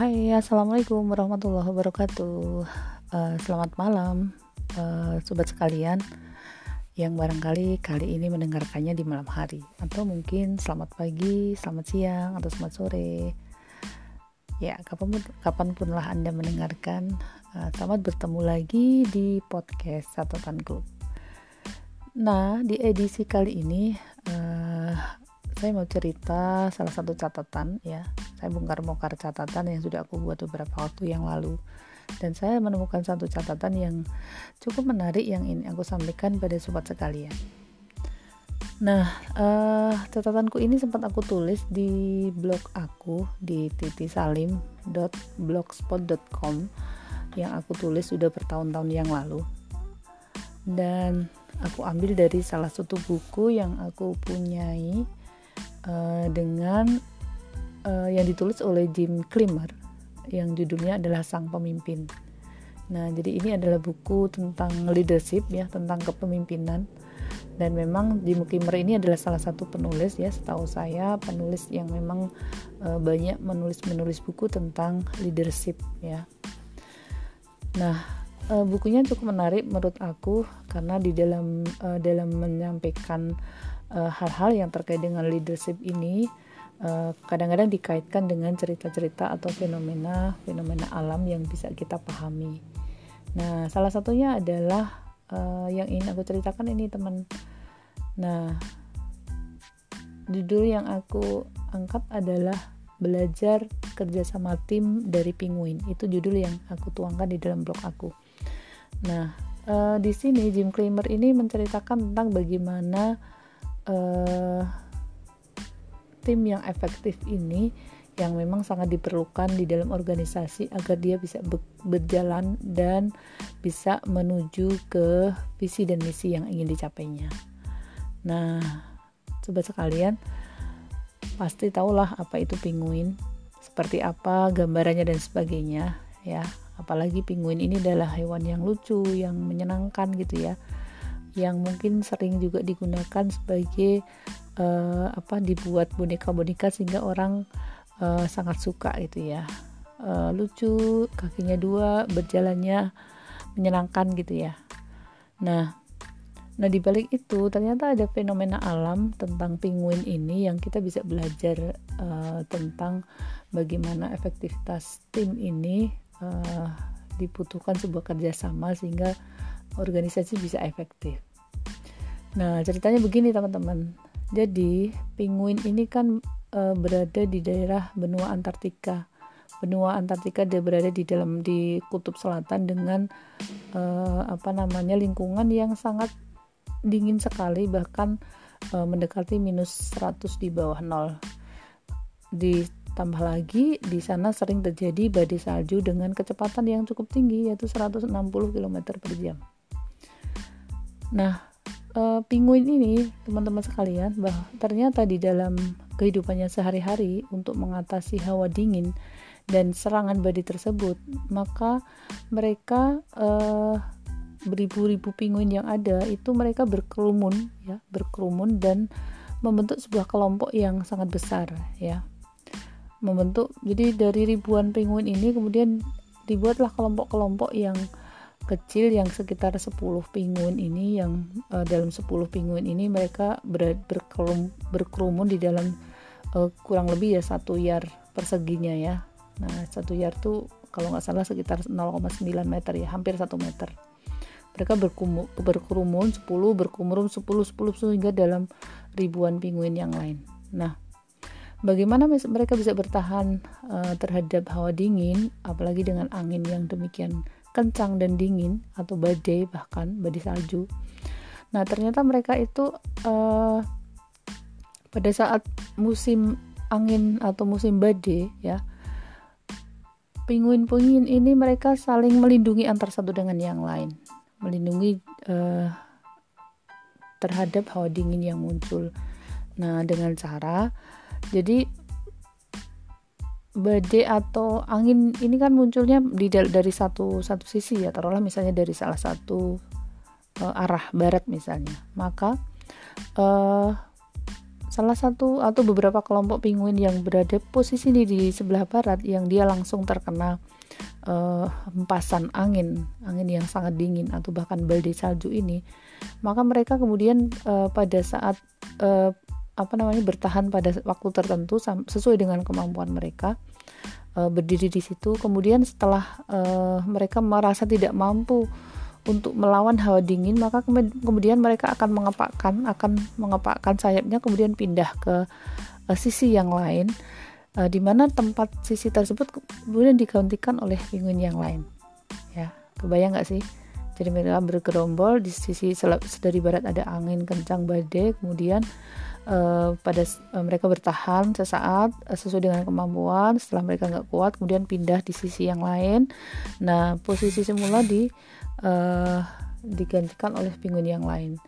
Hai, assalamualaikum warahmatullahi wabarakatuh. Uh, selamat malam, uh, sobat sekalian yang barangkali kali ini mendengarkannya di malam hari, atau mungkin selamat pagi, selamat siang, atau selamat sore. Ya, kapan pun, lah Anda mendengarkan, uh, selamat bertemu lagi di podcast Catatan. Nah, di edisi kali ini uh, saya mau cerita salah satu catatan ya. Saya bongkar-bongkar catatan yang sudah aku buat beberapa waktu yang lalu. Dan saya menemukan satu catatan yang cukup menarik yang ini aku sampaikan pada sobat sekalian. Nah uh, catatanku ini sempat aku tulis di blog aku di titisalim.blogspot.com yang aku tulis sudah bertahun-tahun yang lalu. Dan aku ambil dari salah satu buku yang aku punyai uh, dengan uh, yang ditulis oleh Jim Climmer yang judulnya adalah Sang Pemimpin. Nah, jadi ini adalah buku tentang leadership ya, tentang kepemimpinan. Dan memang Jim Climmer ini adalah salah satu penulis ya, setahu saya penulis yang memang uh, banyak menulis-menulis buku tentang leadership ya. Nah, bukunya cukup menarik menurut aku karena di dalam dalam menyampaikan Eh, hal-hal uh, yang terkait dengan leadership ini eh, kadang-kadang dikaitkan dengan cerita-cerita atau fenomena-fenomena alam yang bisa kita pahami. Nah, salah satunya adalah uh, yang ingin aku ceritakan ini teman. Nah, judul yang aku angkat adalah belajar kerjasama tim dari penguin. Itu judul yang aku tuangkan di dalam blog aku. Nah, uh, di sini Jim Cramer ini menceritakan tentang bagaimana uh, tim yang efektif ini yang memang sangat diperlukan di dalam organisasi agar dia bisa berjalan dan bisa menuju ke visi dan misi yang ingin dicapainya. Nah, sobat sekalian, pasti tahulah apa itu penguin, seperti apa gambarannya dan sebagainya, ya. Apalagi penguin ini adalah hewan yang lucu, yang menyenangkan gitu ya yang mungkin sering juga digunakan sebagai uh, apa dibuat boneka-boneka sehingga orang uh, sangat suka gitu ya. Uh, lucu kakinya dua berjalannya menyenangkan gitu ya. Nah nah dibalik itu ternyata ada fenomena alam tentang penguin ini yang kita bisa belajar uh, tentang bagaimana efektivitas tim ini uh, dibutuhkan sebuah kerjasama sehingga organisasi bisa efektif. Nah, ceritanya begini teman-teman. Jadi, penguin ini kan e, berada di daerah benua Antartika. Benua Antartika dia berada di dalam di kutub selatan dengan e, apa namanya lingkungan yang sangat dingin sekali bahkan e, mendekati minus 100 di bawah nol. Ditambah lagi di sana sering terjadi badai salju dengan kecepatan yang cukup tinggi yaitu 160 km per jam. Nah, uh, penguin ini, teman-teman sekalian, bahwa ternyata di dalam kehidupannya sehari-hari untuk mengatasi hawa dingin dan serangan badai tersebut, maka mereka uh, beribu-ribu penguin yang ada itu mereka berkerumun ya, berkerumun dan membentuk sebuah kelompok yang sangat besar ya. Membentuk jadi dari ribuan penguin ini kemudian dibuatlah kelompok-kelompok yang kecil yang sekitar 10 penguin ini yang uh, dalam 10 penguin ini mereka ber, berkerum, berkerumun di dalam uh, kurang lebih ya satu yard perseginya ya. Nah satu yard tuh kalau nggak salah sekitar 0,9 meter ya hampir satu meter. Mereka berkumu, berkerumun 10 berkerumun 10 10 sehingga dalam ribuan penguin yang lain. Nah bagaimana mereka bisa bertahan uh, terhadap hawa dingin apalagi dengan angin yang demikian kencang dan dingin atau badai bahkan badai salju. Nah ternyata mereka itu uh, pada saat musim angin atau musim badai ya penguin-penguin ini mereka saling melindungi antar satu dengan yang lain, melindungi uh, terhadap hawa dingin yang muncul. Nah dengan cara jadi badai atau angin ini kan munculnya di dari satu satu sisi ya. Taruhlah misalnya dari salah satu uh, arah barat misalnya. Maka uh, salah satu atau beberapa kelompok penguin yang berada posisi di, di sebelah barat yang dia langsung terkena uh, hempasan angin, angin yang sangat dingin atau bahkan badai salju ini, maka mereka kemudian uh, pada saat uh, apa namanya bertahan pada waktu tertentu sesuai dengan kemampuan mereka uh, berdiri di situ. Kemudian setelah uh, mereka merasa tidak mampu untuk melawan hawa dingin maka kemudian mereka akan mengepakkan akan mengepakkan sayapnya kemudian pindah ke uh, sisi yang lain uh, di mana tempat sisi tersebut kemudian digantikan oleh penguin yang lain ya kebayang nggak sih jadi mereka bergerombol di sisi dari barat ada angin kencang badai kemudian uh, pada uh, mereka bertahan sesaat uh, sesuai dengan kemampuan setelah mereka nggak kuat kemudian pindah di sisi yang lain. Nah posisi semula di uh, digantikan oleh penguin yang lain.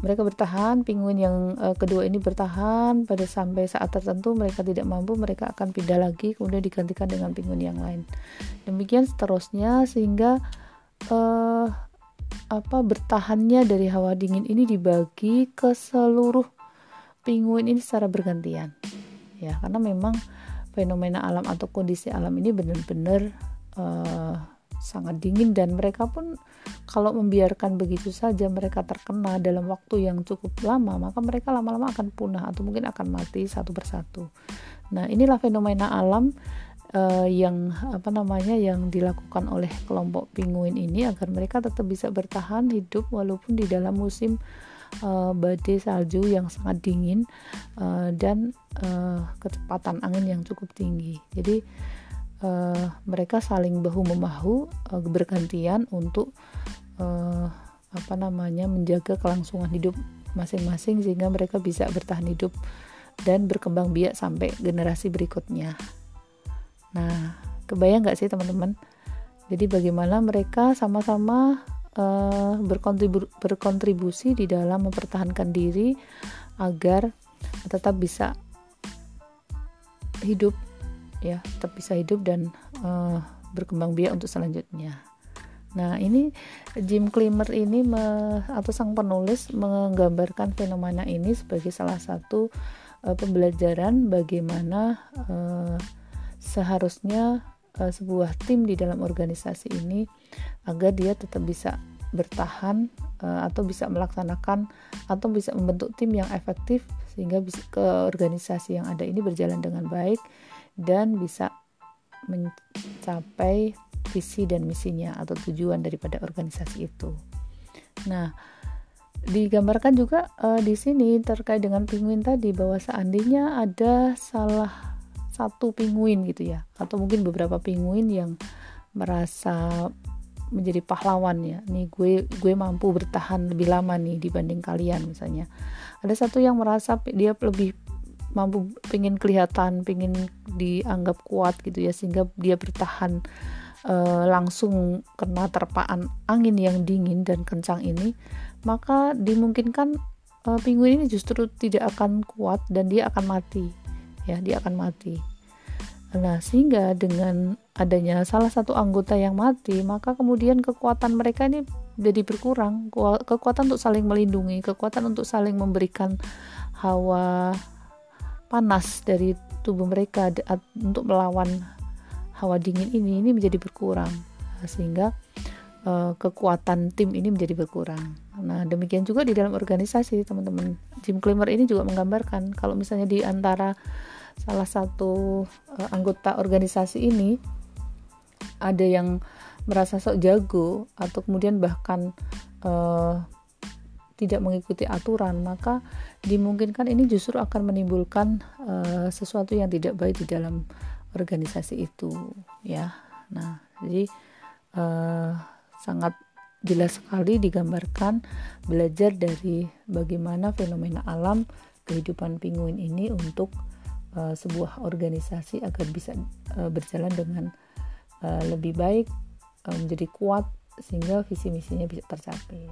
Mereka bertahan penguin yang uh, kedua ini bertahan. Pada sampai saat tertentu mereka tidak mampu mereka akan pindah lagi kemudian digantikan dengan penguin yang lain. Demikian seterusnya sehingga uh, apa bertahannya dari hawa dingin ini dibagi ke seluruh penguin ini secara bergantian ya karena memang fenomena alam atau kondisi alam ini benar-benar uh, sangat dingin dan mereka pun kalau membiarkan begitu saja mereka terkena dalam waktu yang cukup lama maka mereka lama-lama akan punah atau mungkin akan mati satu persatu. Nah, inilah fenomena alam uh, yang apa namanya yang dilakukan oleh kelompok penguin ini agar mereka tetap bisa bertahan hidup walaupun di dalam musim uh, badai salju yang sangat dingin uh, dan uh, kecepatan angin yang cukup tinggi. Jadi uh, mereka saling bahu membahu uh, bergantian untuk uh, apa namanya menjaga kelangsungan hidup masing-masing sehingga mereka bisa bertahan hidup dan berkembang biak sampai generasi berikutnya. Nah, kebayang nggak sih teman-teman? Jadi bagaimana mereka sama-sama uh, berkontribu berkontribusi di dalam mempertahankan diri agar tetap bisa hidup ya tetap bisa hidup dan uh, berkembang biak untuk selanjutnya. Nah, ini Jim Climmer ini me, atau sang penulis menggambarkan fenomena ini sebagai salah satu uh, pembelajaran bagaimana uh, seharusnya uh, sebuah tim di dalam organisasi ini agar dia tetap bisa bertahan uh, atau bisa melaksanakan atau bisa membentuk tim yang efektif sehingga bisa ke organisasi yang ada ini berjalan dengan baik dan bisa mencapai visi dan misinya atau tujuan daripada organisasi itu. Nah, digambarkan juga uh, di sini terkait dengan penguin tadi bahwa seandainya ada salah satu penguin gitu ya. Atau mungkin beberapa penguin yang merasa menjadi pahlawan ya. Nih gue gue mampu bertahan lebih lama nih dibanding kalian misalnya. Ada satu yang merasa dia lebih mampu pengen kelihatan pengen dianggap kuat gitu ya sehingga dia bertahan uh, langsung kena terpaan angin yang dingin dan kencang ini maka dimungkinkan uh, penguin ini justru tidak akan kuat dan dia akan mati. Ya dia akan mati nah sehingga dengan adanya salah satu anggota yang mati maka kemudian kekuatan mereka ini jadi berkurang kekuatan untuk saling melindungi kekuatan untuk saling memberikan hawa panas dari tubuh mereka untuk melawan hawa dingin ini ini menjadi berkurang sehingga uh, kekuatan tim ini menjadi berkurang. Nah, demikian juga di dalam organisasi, teman-teman. Jim Climmer ini juga menggambarkan kalau misalnya di antara salah satu uh, anggota organisasi ini ada yang merasa sok jago atau kemudian bahkan uh, tidak mengikuti aturan, maka dimungkinkan ini justru akan menimbulkan uh, sesuatu yang tidak baik di dalam organisasi itu, ya. Nah, jadi uh, sangat jelas sekali digambarkan belajar dari bagaimana fenomena alam kehidupan penguin ini untuk uh, sebuah organisasi agar bisa uh, berjalan dengan uh, lebih baik, uh, menjadi kuat sehingga visi misinya bisa tercapai.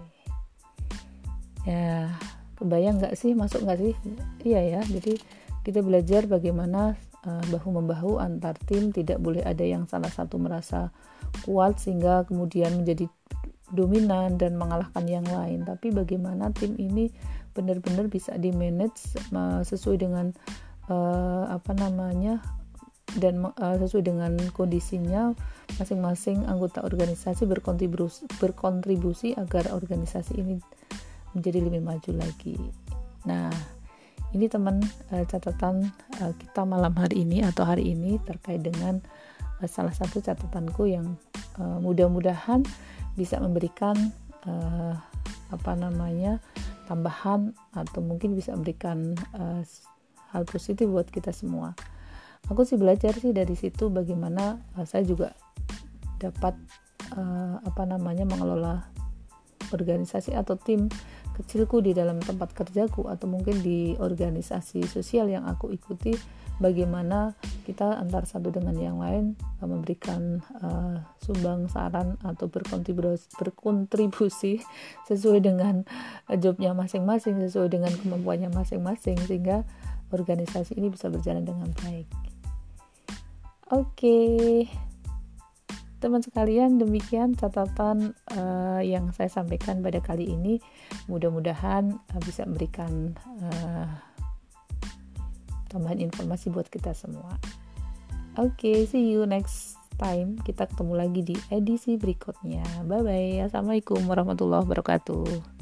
Ya kebayang nggak sih? Masuk nggak sih? Iya ya jadi kita belajar bagaimana uh, bahu membahu antar tim tidak boleh ada yang salah satu merasa kuat sehingga kemudian menjadi dominan dan mengalahkan yang lain. Tapi bagaimana tim ini benar-benar bisa di manage sesuai dengan uh, apa namanya dan uh, sesuai dengan kondisinya masing-masing anggota organisasi berkontribusi berkontribusi agar organisasi ini menjadi lebih maju lagi. Nah, ini teman uh, catatan uh, kita malam hari ini atau hari ini terkait dengan uh, salah satu catatanku yang uh, mudah-mudahan bisa memberikan uh, apa namanya tambahan atau mungkin bisa memberikan uh, hal positif buat kita semua. Aku sih belajar sih dari situ bagaimana uh, saya juga dapat uh, apa namanya mengelola organisasi atau tim kecilku di dalam tempat kerjaku atau mungkin di organisasi sosial yang aku ikuti bagaimana kita antar satu dengan yang lain uh, memberikan uh, sumbang saran atau berkontribusi, berkontribusi sesuai dengan jobnya masing-masing sesuai dengan kemampuannya masing-masing sehingga organisasi ini bisa berjalan dengan baik. Oke. Okay teman sekalian demikian catatan uh, yang saya sampaikan pada kali ini. Mudah-mudahan uh, bisa memberikan uh, tambahan informasi buat kita semua. Oke okay, see you next time. Kita ketemu lagi di edisi berikutnya. Bye bye assalamualaikum warahmatullahi wabarakatuh